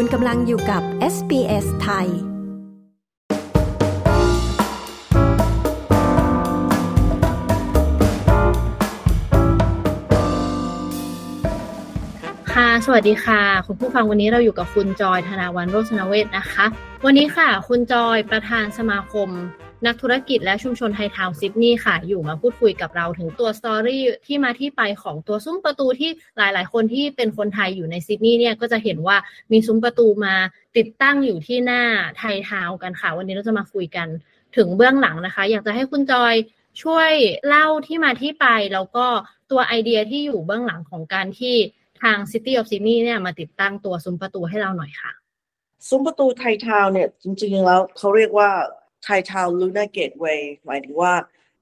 คุณกำลังอยู่กับ SBS ไทย ค่ะ สวัสดีค่ะ คุณผู้ฟังวันนี้เราอยู่กับคุณจอยธนาวันโรจนเวศนะคะ วันนี้ค่ะ คุณจอยประธานสมาคม นักธุรกิจและชุมชนไทยทาวน์ซิดนีย์ค่ะ อยู่มาพูดคุยกับเราถึงตัวสตอรี่ที่มาที่ไปของตัวซุ้มประตูที่หลาย ๆ คนที่เป็นคนไทยอยู่ในซิดนีย์เนี่ยก็จะเห็นว่ามีซุ้มประตูมาติดตั้งอยู่ที่หน้าไทยทาวน์กันค่ะ วันนี้เราจะมาคุยกันถึงเบื้องหลังนะคะ อยากจะให้คุณจอยช่วยเล่าที่มาที่ไป แล้วก็ตัวไอเดียที่อยู่เบื้องหลังของการที่ทาง City of Sydney เนี่ยมาติดตั้งตัวซุ้มประตูให้เราหน่อยค่ะ ซุ้มประตูไทยทาวน์เนี่ยจริงๆแล้วเขาเรียกว่า ไททาวน์ลูน่าเกตเวย์หมายถึงว่า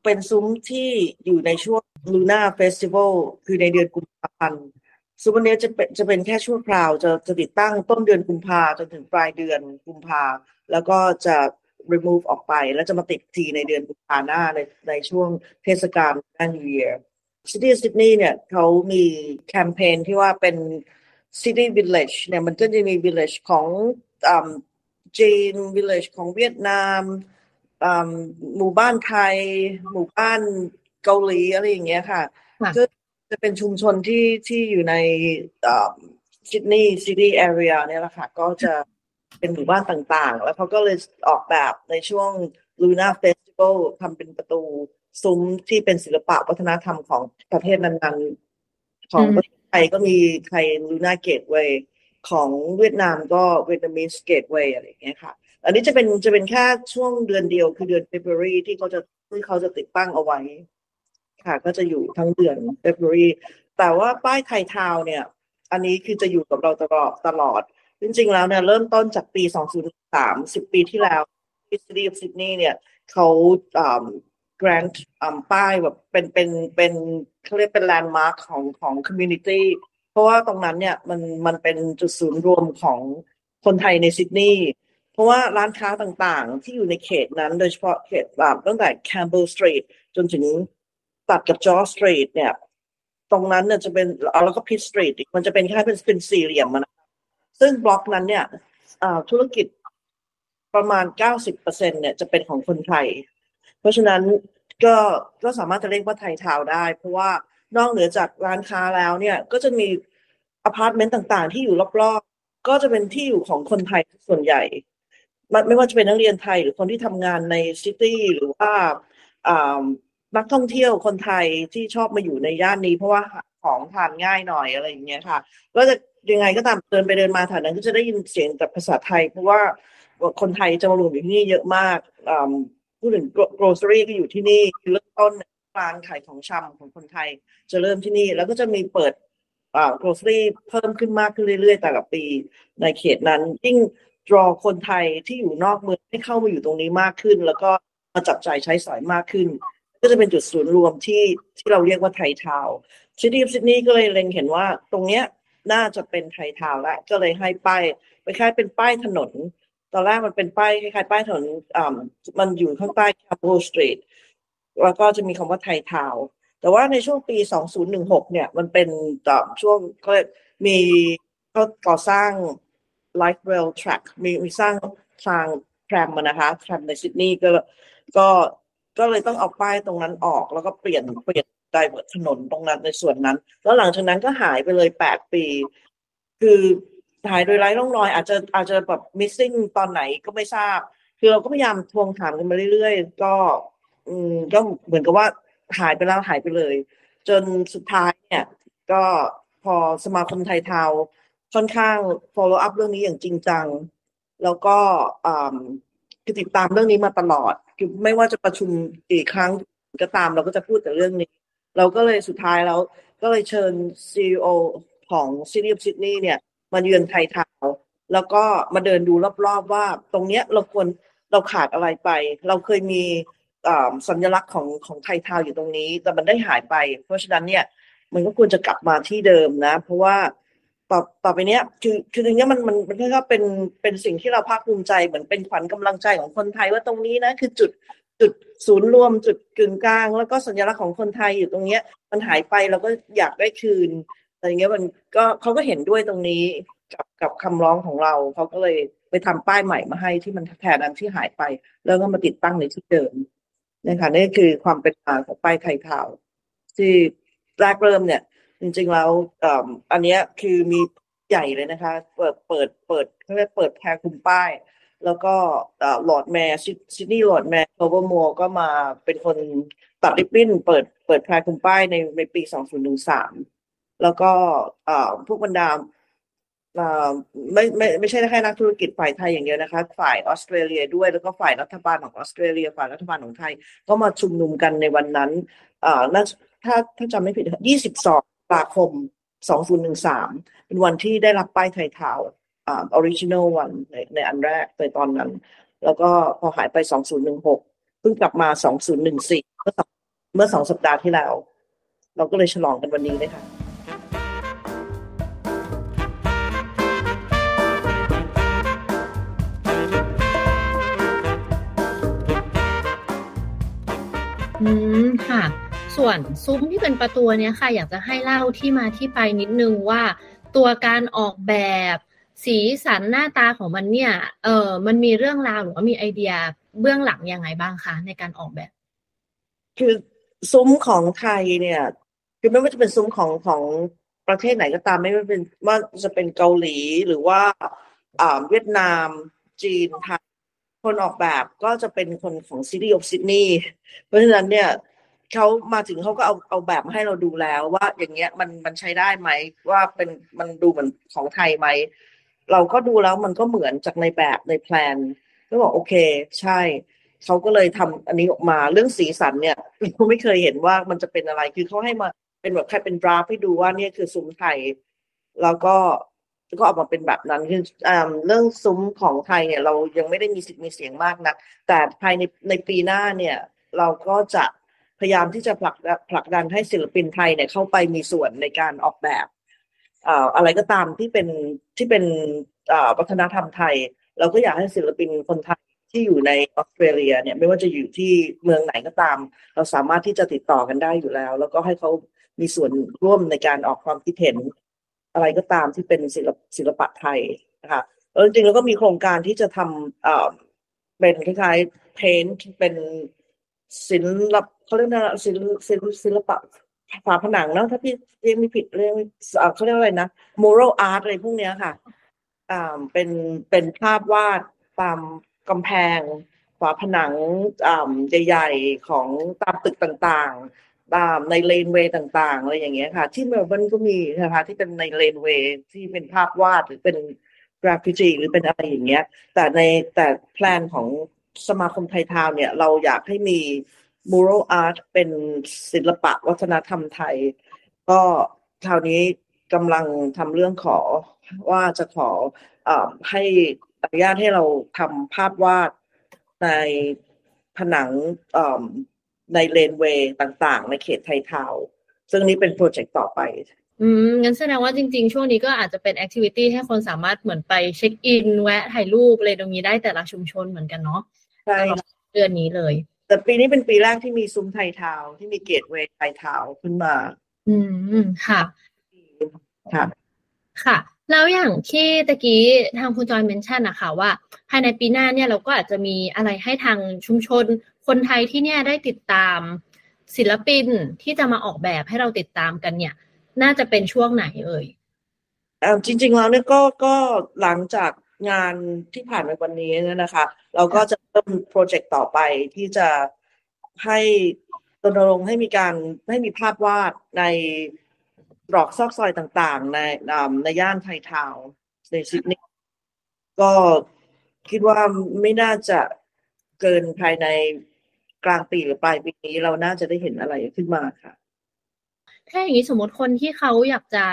เป็นซุ้มที่อยู่ในช่วงลูน่าเฟสติวัลคือในเดือนกุมภาพันธ์ซุ้มอันนี้จะเป็นจะเป็นแค่ชั่วคราวจะจะติดตั้งต้นเดือนกุมภาจนถึงปลายเดือนกุมภาแล้วก็จะ remove ออกไป แล้วจะมาติดทีในเดือนกุมภาหน้าในในช่วงเทศกาล New Year City of Sydney เนี่ยเขามีแคมเปญที่ว่าเป็น City Village เนี่ยมันก็จะมี Village ของ จีน Village ของเวียดนามหมู่บ้านไทย หมู่บ้านเกาหลีอะไรอย่างเงี้ยค่ะก็จะเป็นชุมชนที่ที่อยู่ในซิดนีย์ซิตี้แอเรียเนี่ยแหละค่ะก็จะเป็นหมู่บ้านต่างๆ แล้วเขาก็เลยออกแบบในช่วง Luna Festival ทำเป็นประตูซุ้มที่เป็นศิลปะวัฒนธรรมของประเทศนั้นๆ ของประเทศไทยก็มีThai Lunar Gateway ของเวียดนามก็ Vietnamese Gateway อะไรอย่างเงี้ยค่ะ อันนี้จะเป็นจะเป็นแค่ช่วงเดือนเดียวคือเดือน February ที่เขาจะที่เขาจะติดตั้งเอาไว้ ค่ะ ก็จะอยู่ทั้งเดือน February แต่ว่าป้าย Thai Town เนี่ย อันนี้คือจะอยู่กับเราตลอดตลอด จริง ๆ แล้วเนี่ยเริ่มต้นจากปี 2003 10 ปีที่แล้วที่ City of Sydney เนี่ยเขาอ่า grant ป้ายแบบเป็นเป็นเป็นเขาเรียกเป็นแลนด์มาร์คของของ community เพราะว่าตรงนั้นเนี่ยมันมันเป็นจุดศูนย์รวมของคนไทยในซิดนีย์เพราะว่าร้านค้าต่างๆ ที่อยู่ในเขตนั้น โดยเฉพาะเขตแบบตั้งแต่ Campbell Street จนถึงตัดกับ George Street เนี่ย ตรงนั้นเนี่ยจะเป็นแล้วก็ Pitt Street มันจะเป็นแค่เป็นเป็นสี่เหลี่ยมนะซึ่งบล็อกนั้นเนี่ยธุรกิจประมาณ 90%เนี่ยจะเป็นของคนไทย เพราะฉะนั้นก็ก็สามารถจะเรียกว่า Thai Town ได้ เพราะว่า นอกเหนือจากร้านค้าแล้วเนี่ย ก็จะมีอพาร์ตเมนต์ต่างๆ ที่อยู่รอบๆ ก็จะเป็นที่อยู่ของคนไทยส่วนใหญ่ ไม่ว่าจะเป็นนักเรียนไทยหรือคนที่ทำงานใน city หรือว่านักท่องเที่ยวคนไทยที่ชอบมาอยู่ในย่านนี้ เพราะว่าของทานง่ายหน่อยอะไรอย่างเงี้ยค่ะ ก็จะยังไงก็ตามเดินไปเดินมาแถวนั้นก็จะได้ยินเสียงแต่ภาษาไทย เพราะว่าคนไทยจะมารวมอยู่ที่นี่เยอะมากพูดถึง grocery ก็อยู่ที่นี่เริ่มต้น ร้านขายของชำของคนไทย จะเริ่มที่นี่แล้วก็จะมีเปิดอ่า grocery เพิ่มขึ้นมากขึ้นเรื่อยๆแต่ละปีในเขตนั้นยิ่ง draw คนไทยที่อยู่นอกเมืองให้เข้ามาอยู่ตรงนี้มากขึ้น แล้วก็มาจับจ่ายใช้สอยมากขึ้น ก็จะเป็นจุดศูนย์รวมที่ที่เราเรียกว่าไทยทาวซิตี้ซิดนีย์ก็เลยเล็งเห็นว่าตรงเนี้ยน่าจะเป็นไทยทาวแล้วก็เลยให้ป้ายไปค่ายเป็นป้ายถนน ตอนแรกมันเป็นป้ายคล้ายๆป้ายถนนอ่ามันอยู่ข้างใต้ Campbell Street แล้วก็จะมีคำว่าไทยทาว แต่ว่าในช่วงปี 2016 เนี่ย มันเป็นต่อช่วงก็มีก็ก่อสร้าง Light Rail Track มีมีสร้างทางแทรมนะคะแทรมในซิดนีย์ก็ก็ก็เลยต้องเอาป้ายตรงนั้นออก แล้วก็เปลี่ยนเปลี่ยนไดเวอร์ถนนตรงนั้นในส่วนนั้น แล้วหลังจากนั้นก็หายไปเลย8ปี คือหายโดยไร้ร่องรอย อาจจะอาจจะแบบ missing ตอนไหนก็ไม่ทราบ คือเราก็พยายามทวงถามกันมาเรื่อยๆ ก็ อืมก็เหมือนกับว่าหายไปแล้วหายไปเลย จนสุดท้ายเนี่ย ก็พอสมาคมไทยเทาค่อนข้าง follow up เรื่องนี้อย่างจริงจัง แล้วก็คือติดตามเรื่องนี้มาตลอดคือไม่ว่าจะประชุมกี่ครั้งก็ตามเราก็จะพูดแต่เรื่องนี้ เราก็เลยสุดท้ายแล้ว ก็เลยเชิญ CEO ของ City of Sydney เนี่ย มาเยือนไทยทาวแล้วก็มาเดินดูรอบๆว่า ตรงเนี้ยเราควรเราขาดอะไรไป เราเคยมี สัญลักษณ์ของของไทยทาวอยู่ตรงนี้ แต่มันได้หายไป เพราะฉะนั้นเนี่ยมันก็ควรจะกลับมาที่เดิมนะ เพราะว่าต่อต่อไปเนี้ยคือคือตรงนี้มันมันมันก็เป็นเป็นสิ่งที่เราภาคภูมิใจเหมือนเป็นขวัญกำลังใจของคนไทยว่าตรงนี้นะคือจุดจุดศูนย์รวมจุดกึ่งกลาง แล้วก็สัญลักษณ์ของคนไทยอยู่ตรงเนี้ย มันหายไปเราก็อยากได้คืน แต่อะไรเงี้ยมันก็เขาก็เห็นด้วยตรงนี้กับกับคำร้องของเราเขาก็เลยไปทำป้ายใหม่มาให้ที่มันแทนอันที่หายไป แล้วก็มาติดตั้งในที่เดิม นะคะนี่คือความเป็นมาของป้ายไทยข่าว ที่แรกเริ่มเนี่ย จริงๆแล้วอันนี้คือมีใหญ่เลยนะคะ เปิดเปิดเปิดเขาเรียกเปิดแพรคุมป้าย แล้วก็ Lord Mayor ซิดนีย์ Lord Mayor Clover Moore ก็มาเป็นคนตัดริบบิ้น เปิดเปิดแพรคลุมป้ายในในปี 2013 แล้วก็พวกบรรดา ไม่ไม่ไม่ใช่แค่นักธุรกิจฝ่ายไทยอย่างเดียวนะคะ ฝ่ายออสเตรเลียด้วยแล้วก็ฝ่ายรัฐบาลของออสเตรเลีย ฝ่ายรัฐบาลของไทย ก็มาชุมนุมกันในวันนั้นอ่าถ้าถ้าจำไม่ผิด 22ตุลาคม 2013 เป็นวันที่ได้รับป้ายไทยทาวน์อ่า original one ในในอันแรกในตอนนั้น แล้วก็พอหายไป 2016 เพิ่งกลับมา 2014 เมื่อเมื่อสองสัปดาห์ที่แล้ว เราก็เลยฉลองกันวันนี้เลยค่ะ อืมค่ะ ส่วนซุ้มที่เป็นประตูเนี้ยค่ะ อยากจะให้เล่าที่มาที่ไปนิดนึงว่า ตัวการออกแบบ สีสันหน้าตาของมันเนี่ย เออมันมีเรื่องราวหรือว่ามีไอเดียเบื้องหลังยังไงบ้างคะในการออกแบบ คือซุ้มของไทยเนี่ย คือไม่ว่าจะเป็นซุ้มของของประเทศไหนก็ตามไม่ว่าเป็นว่าจะเป็นเกาหลีหรือว่าอ่าเวียดนามจีนไทย คนออกแบบก็จะเป็นคนของ City of Sydney เพราะฉะนั้นเนี่ยเขามาถึงเขาก็เอาเอาแบบมาให้เราดูแล้ว ว่าอย่างเงี้ยมันมันใช้ได้ไหมว่าเป็นมันดูเหมือนของไทยไหมเราก็ดูแล้วมันก็เหมือนจากในแบบในแพลนก็บอกโอเค ใช่เขาก็เลยทำอันนี้ออกมาเรื่องสีสันเนี่ยเราไม่เคยเห็นว่ามันจะเป็นอะไรคือเขาให้มาเป็นแบบแค่เป็นดราฟให้ดูว่าเนี่ยคือซุ้มไทย แล้วก็ ก็ออกมาเป็นแบบนั้นคือเรื่องซุ้มของไทยเนี่ย เรายังไม่ได้มีสิทธิ์มีเสียงมากนะแต่ภายในในปีหน้าเนี่ย เราก็จะพยายามที่จะผลักผลักดันให้ศิลปินไทยเนี่ยเข้าไปมีส่วนในการออกแบบอะไรก็ตามที่เป็นที่เป็นวัฒนธรรมไทย เราก็อยากให้ศิลปินคนไทยที่อยู่ในออสเตรเลียเนี่ยไม่ว่าจะอยู่ที่เมืองไหนก็ตาม เราสามารถที่จะติดต่อกันได้อยู่แล้ว แล้วก็ให้เขามีส่วนร่วมในการออกความคิดเห็น อะไรก็ตามที่เป็นศิลปศิลปะไทยนะคะแล้วจริงๆแล้วก็มีโครงการที่จะทำเป็นคล้ายๆ paint เป็นศิลปเขาเรียกว่าศิลศิลศิลปะฝาผนังเนาะถ้าพี่เรียกไม่ผิดเรื่องเขาเรียกอะไรนะ mural art อะไรพวกเนี้ยค่ะอ่าเป็นเป็นภาพวาดตามกำแพงฝาผนังอ่าใหญ่ ๆ ของตามตึกต่าง ตามใน laneway ต่างๆอะไรอย่างเงี้ยค่ะ ที่เมลเบิร์นก็มีนะคะที่เป็นใน laneway ที่เป็นภาพวาดหรือเป็นกราฟิตีหรือเป็นอะไรอย่างเงี้ย แต่ในแต่ plan ของสมาคมไทยทาวน์เนี่ย เราอยากให้มี mural art เป็นศิลปะวัฒนธรรมไทย ก็คราวนี้กำลังทำเรื่องขอว่าจะขออให้อนุญาตให้เราทำภาพวาดในผนัง ใน laneway ต่างๆ ในเขตไทยทาวน์ซึ่งนี้เป็น project ต่อไป อืม งั้นแสดงว่าจริง ๆ ช่วงนี้ก็อาจจะเป็น activity ให้คนสามารถเหมือนไปเช็คอิน แวะถ่ายรูปอะไรตรงนี้ได้แต่ละชุมชนเหมือนกันเนาะใช่เดือนนี้เลย แต่ปีนี้เป็นปีแรกที่มีซุ้มไทยทาวน์ที่มี gateway ไทยทาวน์ขึ้นมา อืม ค่ะ ค่ะ ค่ะ แล้วอย่างที่ตะกี้ทางคุณจอย mention นะคะว่า ภายในปีหน้าเนี่ยเราก็อาจจะมีอะไรให้ทางชุมชน คนไทยที่เนี่ยได้ติดตามศิลปินที่จะมาออกแบบให้เราติดตามกันเนี่ย น่าจะเป็นช่วงไหนเอ่ยจริง ๆ แล้วเนี่ยก็ก็หลังจากงานที่ผ่านไปวันนี้นะคะ เราก็จะเริ่มโปรเจกต์ต่อไปที่จะให้รณรงค์ให้มีการให้มีภาพวาดใน ตรอกซอกซอยต่างๆ ในในย่านไททาวน์ในซิดนีย์ก็คิดว่าไม่น่าจะเกินภายในกลางปีหรือปลายปีนี้เราน่าจะได้เห็นอะไรขึ้นมาค่ะ ถ้าอย่างนี้สมมติคนที่เขาอยากจะ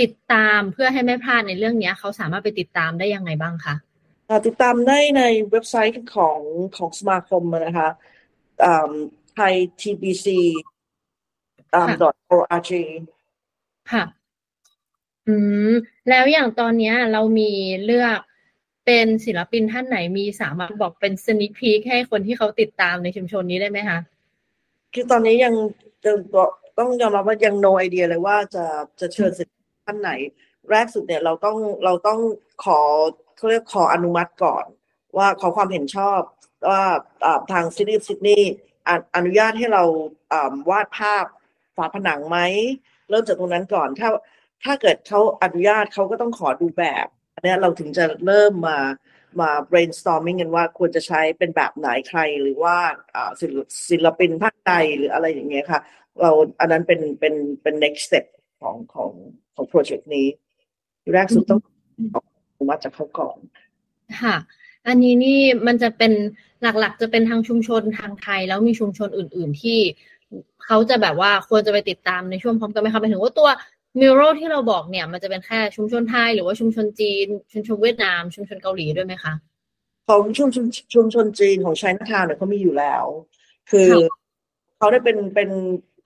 ติดตามเพื่อให้ไม่พลาดในเรื่องนี้เขาสามารถไปติดตามได้ยังไงบ้างคะติดตามได้ในเว็บไซต์ของของสมาคมนะคะไทย tbc .org ค่ะ อืม แล้วอย่างตอนนี้เรามีเลือกเป็นศิลปินท่านไหนมีสามารถบอกเป็นสนิคพีคให้คนที่เขาติดตามในชุมชนนี้ได้ไหมคะ คือตอนนี้ยังต้องยอมรับว่ายัง no idea เลยว่าจะจะเชิญศิลปินท่านไหน แรกสุดเนี่ยเราต้องเราต้องขอเขาเรียกขออนุมัติก่อน ว่าขอความเห็นชอบว่าทางซิตี้ซิดนีย์อนุญาตให้เราวาดภาพฝาผนังไหมเริ่มจากตรงนั้นก่อน ถ้าถ้าเกิดเขาอนุญาตเขาก็ต้องขอดูแบบอันนี้เราถึงจะเริ่มมามา brainstorming กันว่าควรจะใช้เป็นแบบไหนใครหรือว่าศิลปินภาคใดหรืออะไรอย่างเงี้ยค่ะ เราอันนั้นเป็นเป็นเป็น next step ของของของโปรเจกต์นี้แรกสุดต้องอนุมัติจากเขาก่อน ค่ะ อันนี้นี่มันจะเป็นหลักๆ จะเป็นทางชุมชนทางไทย แล้วมีชุมชนอื่น ๆ ที่ เขาจะแบบว่าควรจะไปติดตามในช่วงพร้อมกันไหมคะหมายถึงว่าตัว mural ที่เราบอกเนี่ย มันจะเป็นแค่ชุมชนไทย หรือว่าชุมชนจีน ชุมชนเวียดนาม ชุมชนเกาหลีด้วยไหมคะของชุมชนชุมชนจีนของไชน่าทาวน์เนี่ยเขามีอยู่แล้ว คือเขาได้เป็นเป็น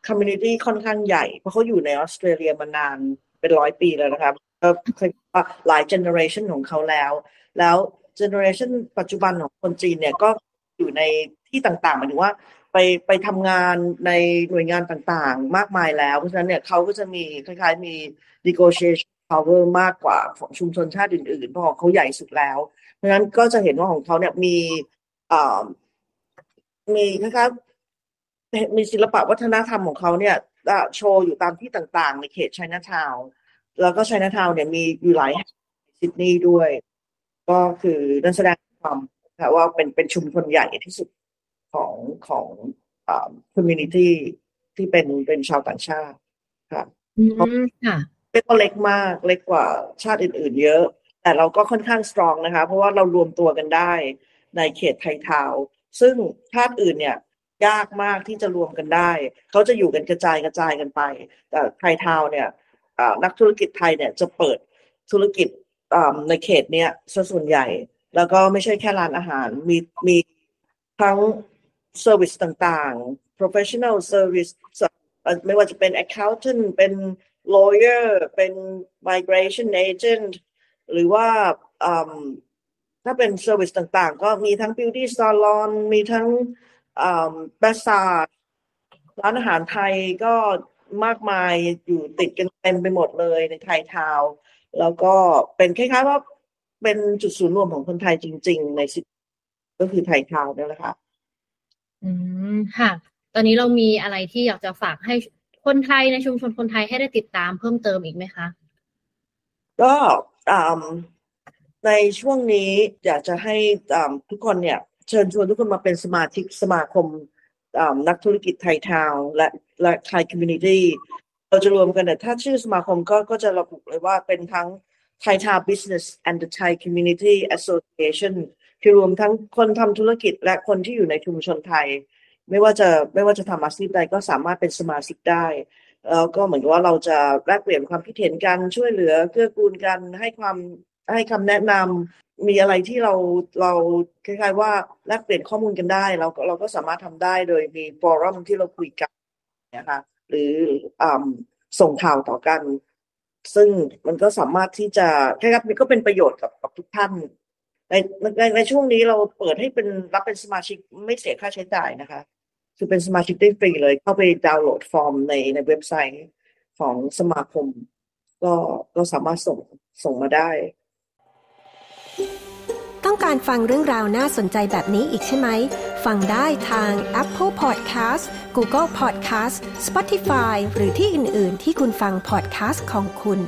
community ค่อนข้างใหญ่ เพราะเขาอยู่ในออสเตรเลียมานานเป็นร้อยปีแล้วนะครับก็เคยว่าหลาย generation ของเขาแล้ว แล้ว generation ปัจจุบันของคนจีนเนี่ยก็อยู่ในที่ต่างๆหมายถึงว่า ไปไปทำงานในหน่วยงานต่างๆ มากมายแล้ว เพราะฉะนั้นเนี่ยเขาก็จะมีคล้ายๆมี negotiation power มากกว่าของชุมชนชาติอื่นๆ เพราะเขาใหญ่สุดแล้ว เพราะฉะนั้นก็จะเห็นว่าของเขาเนี่ยมีมีคล้ายๆมีศิลปะวัฒนธรรมของเขาเนี่ยโชว์อยู่ตามที่ต่างๆ ในเขตไชน่าทาวน์แล้วก็ไชน่าทาวน์เนี่ยมีอยู่หลายซิดนีย์ด้วย ก็คือนั่นแสดงความว่าเป็นเป็นชุมชนใหญ่ที่สุด ของของอ่าคอมมูนิตี้ที่เป็นเป็นชาวต่างชาติค่ะค่ะเป็นก็เล็กมากเล็กกว่าชาติอื่น ๆ เยอะ แต่เราก็ค่อนข้างสตรองนะคะ เพราะว่าเรารวมตัวกันได้ในเขตไทยทาวซึ่งชาติอื่นเนี่ยยากมากที่จะรวมกันได้ เขาจะอยู่กันกระจายกระจายกันไป แต่ไทยทาวน์เนี่ยนักธุรกิจไทยเนี่ยจะเปิดธุรกิจในเขตเนี้ยส่วนใหญ่ แล้วก็ไม่ใช่แค่ร้านอาหารมีมีทั้ง service ต่างๆ professional service ไม่ว่าจะเป็น accountant เป็น lawyer เป็น migration agent หรือว่าถ้าเป็น service ต่างๆ ก็มีทั้ง beauty salon มีทั้งบาซาร้านอาหารไทยก็มากมายอยู่ติดกันเต็มไปหมดเลยในไทยทาว แล้วก็เป็นคล้ายๆว่าเป็นจุดศูนย์รวมของคนไทยจริง ๆ ในสิก็คือไทยทาวนี่แหละค่ะ อืม ค่ะ ตอนนี้เรามีอะไรที่อยากจะฝากให้คนไทยในชุมชนคนไทยให้ได้ติดตามเพิ่มเติมอีกไหมคะ ก็ในช่วงนี้อยากจะให้ทุกคนเนี่ย เชิญชวนทุกคนมาเป็นสมาชิกสมาคมนักธุรกิจไทยทาวและและไทยคอมมูนิตี้เราจะรวมกันเนี่ยถ้าชื่อสมาคมก็ก็จะระบุเลยว่าเป็นทั้ง Thai Town Business and the Thai Community Association ที่รวมทั้งคนทำธุรกิจและคนที่อยู่ในชุมชนไทย ไม่ว่าจะไม่ว่าจะทำอาชีพใดก็สามารถเป็นสมาชิกได้แล้วก็เหมือนกับว่าเราจะแลกเปลี่ยนความคิดเห็นกันช่วยเหลือเกื้อกูลกันให้ความให้คำแนะนำมีอะไรที่เราเราคล้ายๆว่าแลกเปลี่ยนข้อมูลกันได้เราก็เราก็สามารถทำได้โดยมีฟอรัมที่เราคุยกันนะคะหรืออส่งข่าวต่อกัน ซึ่งมันก็สามารถที่จะแค่ครับก็เป็นประโยชน์กับกับทุกท่าน ในในในช่วงนี้เราเปิดให้เป็นรับเป็นสมาชิกไม่เสียค่าใช้จ่ายนะคะ คือเป็นสมาชิกได้ฟรีเลย เข้าไปดาวน์โหลดฟอร์มในในเว็บไซต์ของสมาคม ก็ก็สามารถส่งส่งมาได้ ต้องการฟังเรื่องราวน่าสนใจแบบนี้อีกใช่ไหม ฟังได้ทาง Apple Podcast Google Podcast Spotify หรือที่อื่น ๆ ที่คุณฟัง podcast ของคุณ